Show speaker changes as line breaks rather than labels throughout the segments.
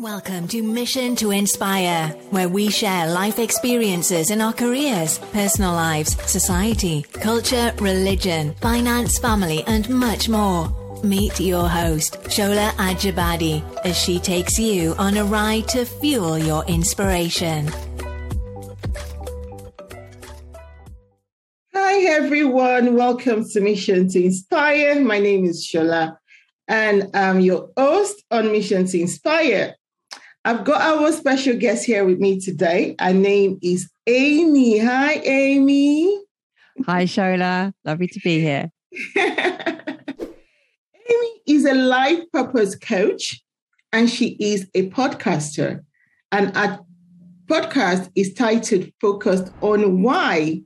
Welcome to Mission to Inspire, where we share life experiences in our careers, personal lives, society, culture, religion, finance, family, and much more. Meet your host, Shola Ajibade, as she takes you on a ride to fuel your inspiration.
Hi, everyone. Welcome to Mission to Inspire. My name is Shola, and I'm your host on Mission to Inspire. I've got our special guest here with me today. Her name is Amy. Hi, Amy.
Hi, Shola. Lovely to be here.
Amy is a life purpose coach and she is a podcaster. And our podcast is titled Focused on Why.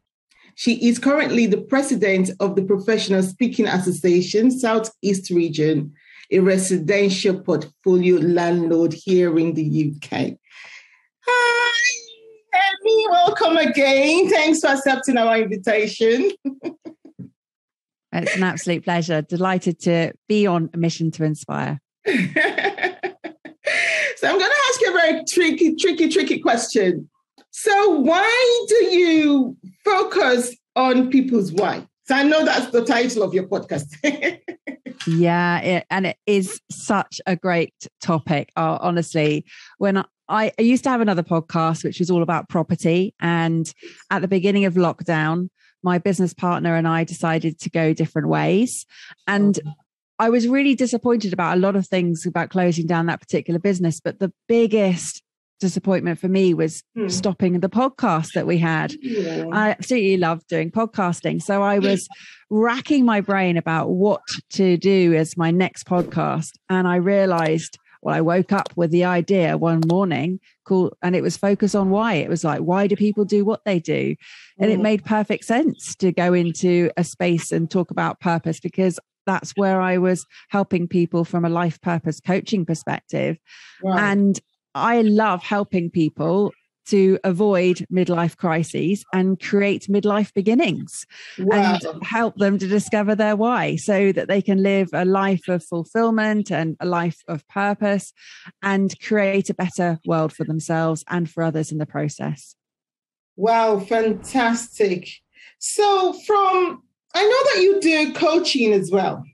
She is currently the president of the Professional Speaking Association Southeast Region a residential portfolio landlord here in the UK. Hi, Amy, welcome again. Thanks for accepting our invitation.
it's an absolute pleasure. Delighted to be on a mission to inspire.
so I'm going to ask you a very tricky, tricky, tricky question. So why do you focus on people's why? So I know that's the title of your podcast.
yeah, it, and it is such a great topic. Uh, honestly, when I, I, I used to have another podcast which was all about property, and at the beginning of lockdown, my business partner and I decided to go different ways, and. I was really disappointed about a lot of things about closing down that particular business, but the biggest disappointment for me was hmm. stopping the podcast that we had. Yeah. I absolutely loved doing podcasting. So I was racking my brain about what to do as my next podcast. And I realized, well, I woke up with the idea one morning called, and it was focus on why. It was like, why do people do what they do? And it hmm. made perfect sense to go into a space and talk about purpose because that's where I was helping people from a life purpose coaching perspective. Right. And I love helping people to avoid midlife crises and create midlife beginnings wow. and help them to discover their why so that they can live a life of fulfillment and a life of purpose and create a better world for themselves and for others in the process.
Wow, fantastic. So, from I know that you do coaching as well.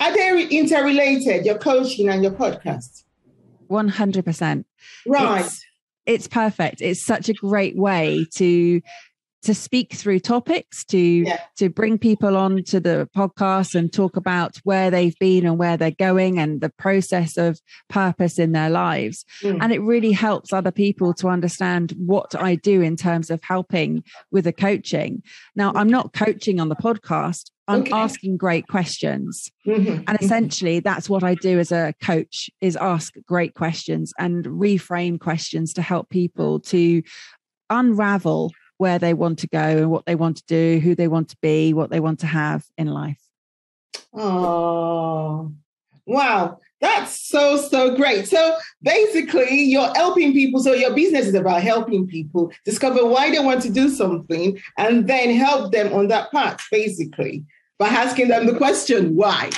Are they interrelated, your coaching and your podcast?
100%.
Right.
It's, it's perfect. It's such a great way to to speak through topics to yeah. to bring people on to the podcast and talk about where they've been and where they're going and the process of purpose in their lives mm. and it really helps other people to understand what I do in terms of helping with the coaching now I'm not coaching on the podcast I'm okay. asking great questions. Mm-hmm. And essentially that's what I do as a coach is ask great questions and reframe questions to help people to unravel where they want to go and what they want to do, who they want to be, what they want to have in life.
Oh, wow. That's so, so great. So basically, you're helping people. So your business is about helping people discover why they want to do something and then help them on that path, basically, by asking them the question, why?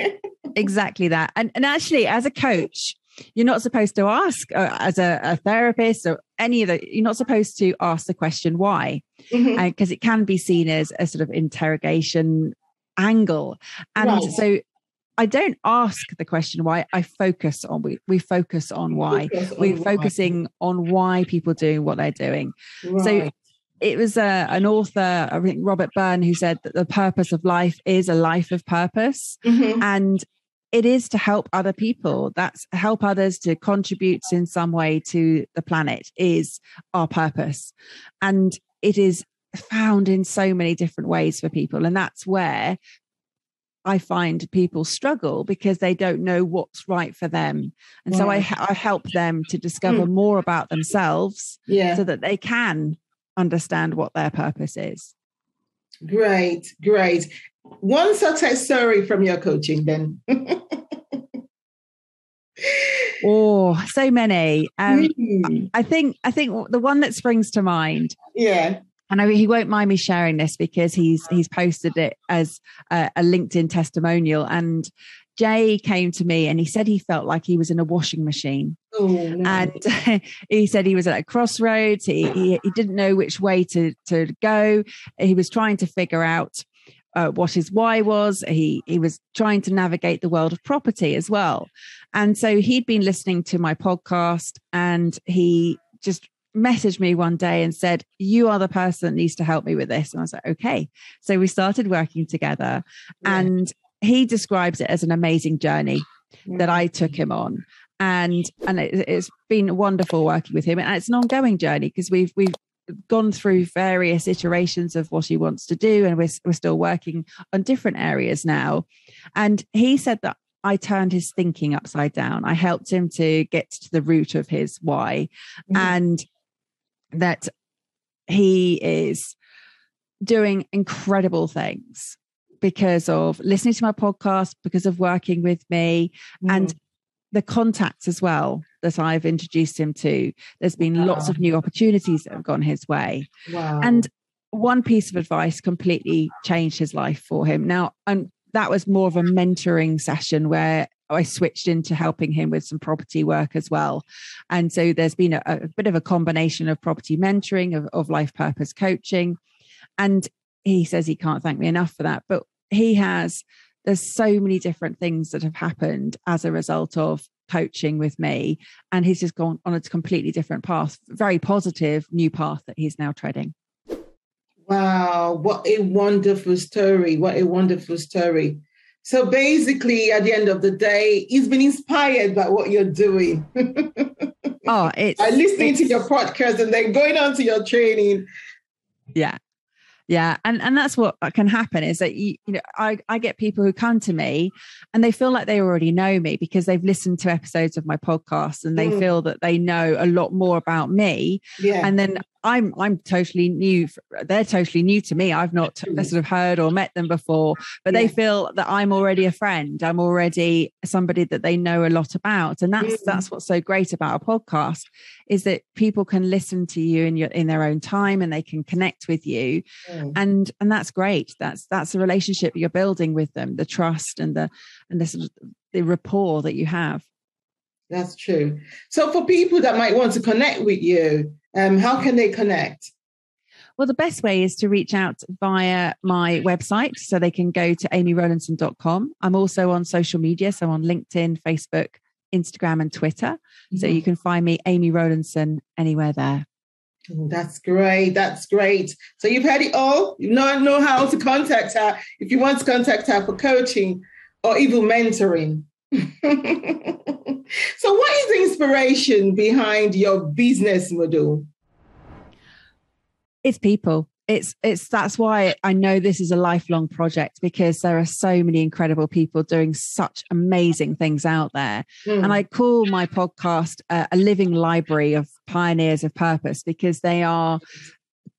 exactly that. And, and actually, as a coach, you're not supposed to ask uh, as a, a, therapist or any of the you're not supposed to ask the question why because mm-hmm. uh, it can be seen as a sort of interrogation angle and right. so I don't ask the question why. I focus on we we focus on why. Focus We're on focusing why. on why people doing what they're doing. Right. So it was uh, an author, I think Robert Byrne, who said that the purpose of life is a life of purpose. Mm-hmm. And it is to help other people that's help others to contribute in some way to the planet is our purpose and it is found in so many different ways for people and that's where I find people struggle because they don't know what's right for them. And so I, I help them to discover mm. more about themselves yeah. so that they can understand what their purpose is.
Great, great. One success story from your coaching, then.
oh, so many. Um, mm. I think I think the one that springs to mind.
Yeah.
And I, he won't mind me sharing this because he's he's posted it as a, a LinkedIn testimonial, and Jay came to me and he said he felt like he was in a washing machine.
Oh, no.
And he said he was at a crossroads. He, he, he didn't know which way to, to go. He was trying to figure out uh, what his why was. He he was trying to navigate the world of property as well, and so he'd been listening to my podcast, and he just messaged me one day and said, "You are the person that needs to help me with this." And I was like, "Okay." So we started working together,
Yeah.
and he describes it as an amazing journey that I took him on. And and it, it's been wonderful working with him, and it's an ongoing journey because we've we've gone through various iterations of what he wants to do, and we're we're still working on different areas now. And he said that I turned his thinking upside down. I helped him to get to the root of his why,
Mhm.
and that he is doing incredible things because of listening to my podcast, because of working with me, mm. and the contacts as well that I've introduced him to. There's been lots of new opportunities that have gone his way.
wow.
And one piece of advice completely changed his life for him. Now, and that was more of a mentoring session where I switched into helping him with some property work as well. And so there's been a, a bit of a combination of property mentoring, of, of life purpose coaching. And he says he can't thank me enough for that. But he has, there's so many different things that have happened as a result of coaching with me. And he's just gone on a completely different path, very positive new path that he's now treading.
Wow, what a wonderful story. What a wonderful story. So basically, at the end of the day, he's been inspired by what you're doing.
Oh, it's
By listening to your podcast and then going on to your training.
yeah yeah and and that's what can happen is that you, you know I, I get people who come to me and they feel like they already know me because they've listened to episodes of my podcast and they
Mm.
feel that they know a lot more about me
Yeah.
and then i'm i'm totally new they're totally new to me. I've not sort of heard or met them before but they feel that i'm already a friend. I'm already somebody that they know a lot about. And that's
Mm.
that's what's so great about a podcast is that people can listen to you in your in their own time and they can connect with you. And and that's great. That's that's a relationship you're building with them the trust and the and the sort of the rapport that you have.
That's true. So for people that might want to connect with you, um, how can they connect?
Well, the best way is to reach out via my website. So they can go to amyrowlinson.com. I'm also on social media. So on LinkedIn, Facebook, Instagram, and Twitter. So
Mm-hmm.
you can find me, Amy Rowlinson, anywhere there.
Oh, that's great. That's great. So you've heard it all. You now know how to contact her if you want to contact her for coaching or even mentoring. so, what is the inspiration behind your business model?
It's people. It's it's that's why I know this is a lifelong project because there are so many incredible people doing such amazing things out there.
Mm.
And I call my podcast uh, a living library of pioneers of purpose because they are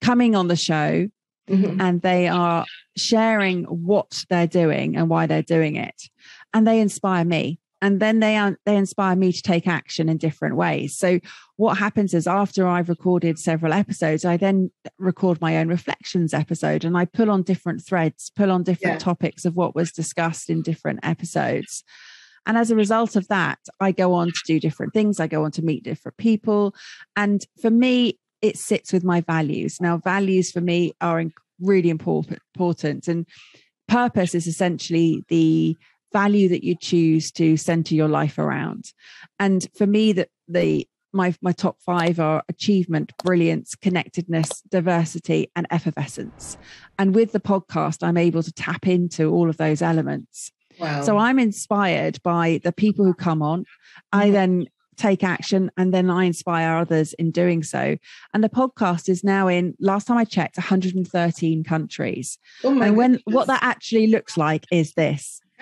coming on the show
Mhm.
and they are sharing what they're doing and why they're doing it and they inspire me. And then they they inspire me to take action in different ways. So what happens is after i've recorded several episodes i then record my own reflections episode and i pull on different threads pull on different
Yeah.
topics of what was discussed in different episodes. And as a result of that i go on to do different things. I go on to meet different people. And for me it sits with my values. Now, values for me are really important, important, and purpose is essentially the value that you choose to center your life around. And for me, that the my my top five are achievement, brilliance, connectedness, diversity, and effervescence. And with the podcast, I'm able to tap into all of those elements.
Wow.
So I'm inspired by the people who come on. I
Mhm.
then take action and then I inspire others in doing so. And the podcast is now in, last time I checked, 113 countries.
oh
and when what that actually looks like is this.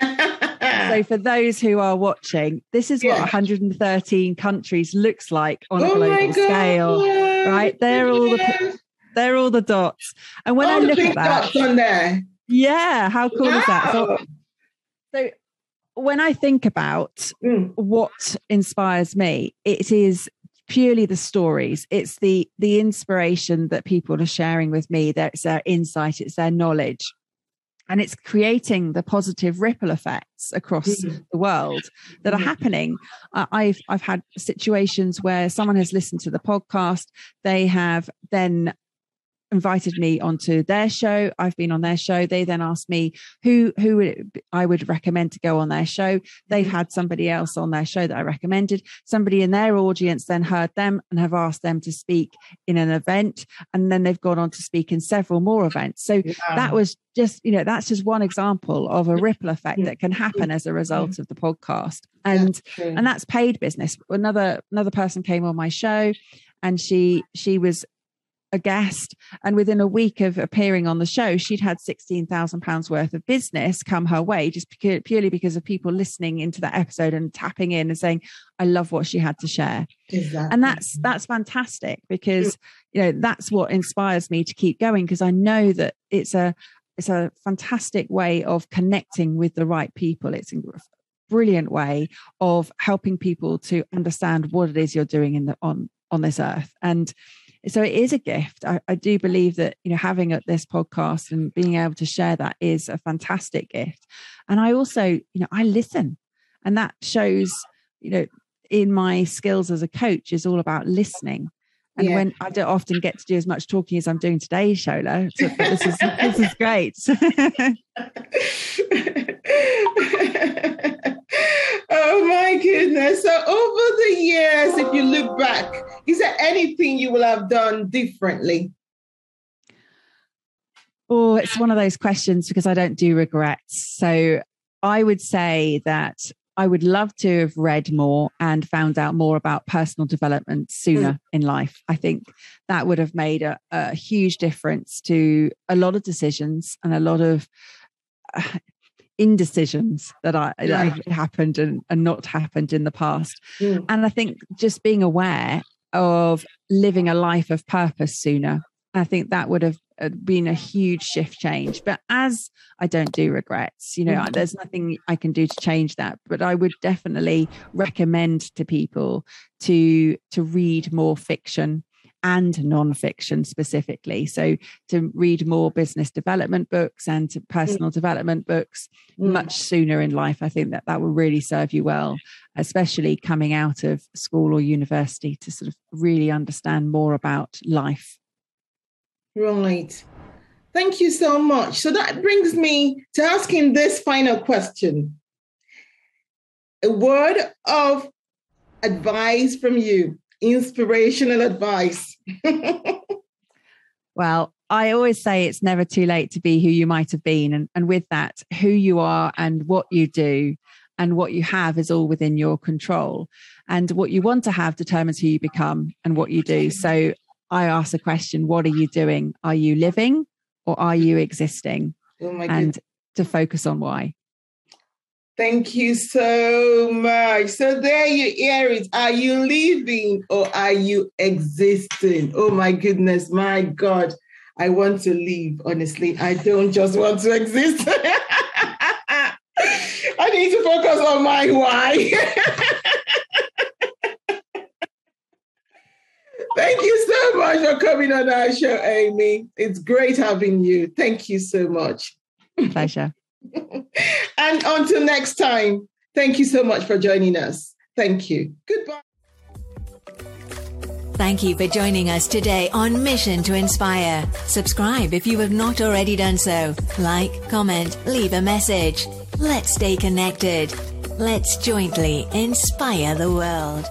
So for those who are watching, this is what 113 countries looks like on a
oh my
global scale. right? They're all the- They're all the dots. And when
All
I look at that,
on there.
yeah, how cool is that? So, so when I think about
Mm.
what inspires me it is purely the stories it's the the inspiration that people are sharing with me that's their insight it's their knowledge and it's creating the positive ripple effects across mm-hmm. the world that are mm-hmm. happening uh, i've i've had situations where someone has listened to the podcast they have then invited me onto their show. I've been on their show. They then asked me who who I would recommend to go on their show. They've mm-hmm. had somebody else on their show that I recommended. Somebody in their audience then heard them and have asked them to speak in an event, and then they've gone on to speak in several more events. So yeah. that was just you know that's just one example of a ripple effect that can happen as a result of the podcast and and that's paid business another another person came on my show and she she was a guest and within a week of appearing on the show she'd had 16,000 pounds worth of business come her way just purely because of people listening into that episode and tapping in and saying I love what she had to share. Exactly. and that's that's fantastic because you know that's what inspires me to keep going because I know that it's a it's a fantastic way of connecting with the right people. It's a brilliant way of helping people to understand what it is you're doing in the on on this earth. And so it is a gift. I, I do believe that you know having this podcast and being able to share that is a fantastic gift. And I also, you know, I listen, and that shows, you know, in my skills as a coach is all about listening. And yeah. when I don't often get to do as much talking as I'm doing today, Shola, so this is this is great.
oh my goodness. So over the years, if you look back, is there anything you will have done differently?
Oh, it's one of those questions because I don't do regrets. So I would say that I would love to have read more and found out more about personal development sooner mm. in life. I think that would have made a, a, huge difference to a lot of decisions and a lot of uh, indecisions that I yeah. that happened and, and not happened in the past. Mm. And I think just being aware of living a life of purpose sooner, I think that would have uh, been a huge shift change. But as I don't do regrets, you know, mm. there's nothing I can do to change that. But I would definitely recommend to people to to read more fiction and nonfiction specifically. So to read more business development books and to personal mm. development books mm. much sooner in life. I think that that will really serve you well, especially coming out of school or university to sort of really understand more about life.
Right. Thank you so much. So that brings me to asking this final question. A word of advice from you inspirational advice?
well, I always say it's never too late to be who you might have been. And, and with that, who you are and what you do and what you have is all within your control. And what you want to have determines who you become and what you do. So I ask the question what are you doing? Are you living or are you existing? Oh and to focus on why.
Thank you so much. So there you hear it. Are you living or are you existing? Oh my goodness, my God. I want to live, honestly. I don't just want to exist. I need to focus on my why. Thank you so much for coming on our show, Amy. It's great having you. Thank you so much.
Pleasure.
And until next time, thank you so much for joining us. Thank you. Goodbye.
Thank you for joining us today on Mission to Inspire. Subscribe if you have not already done so. Like, comment, leave a message. Let's stay connected. Let's jointly inspire the world.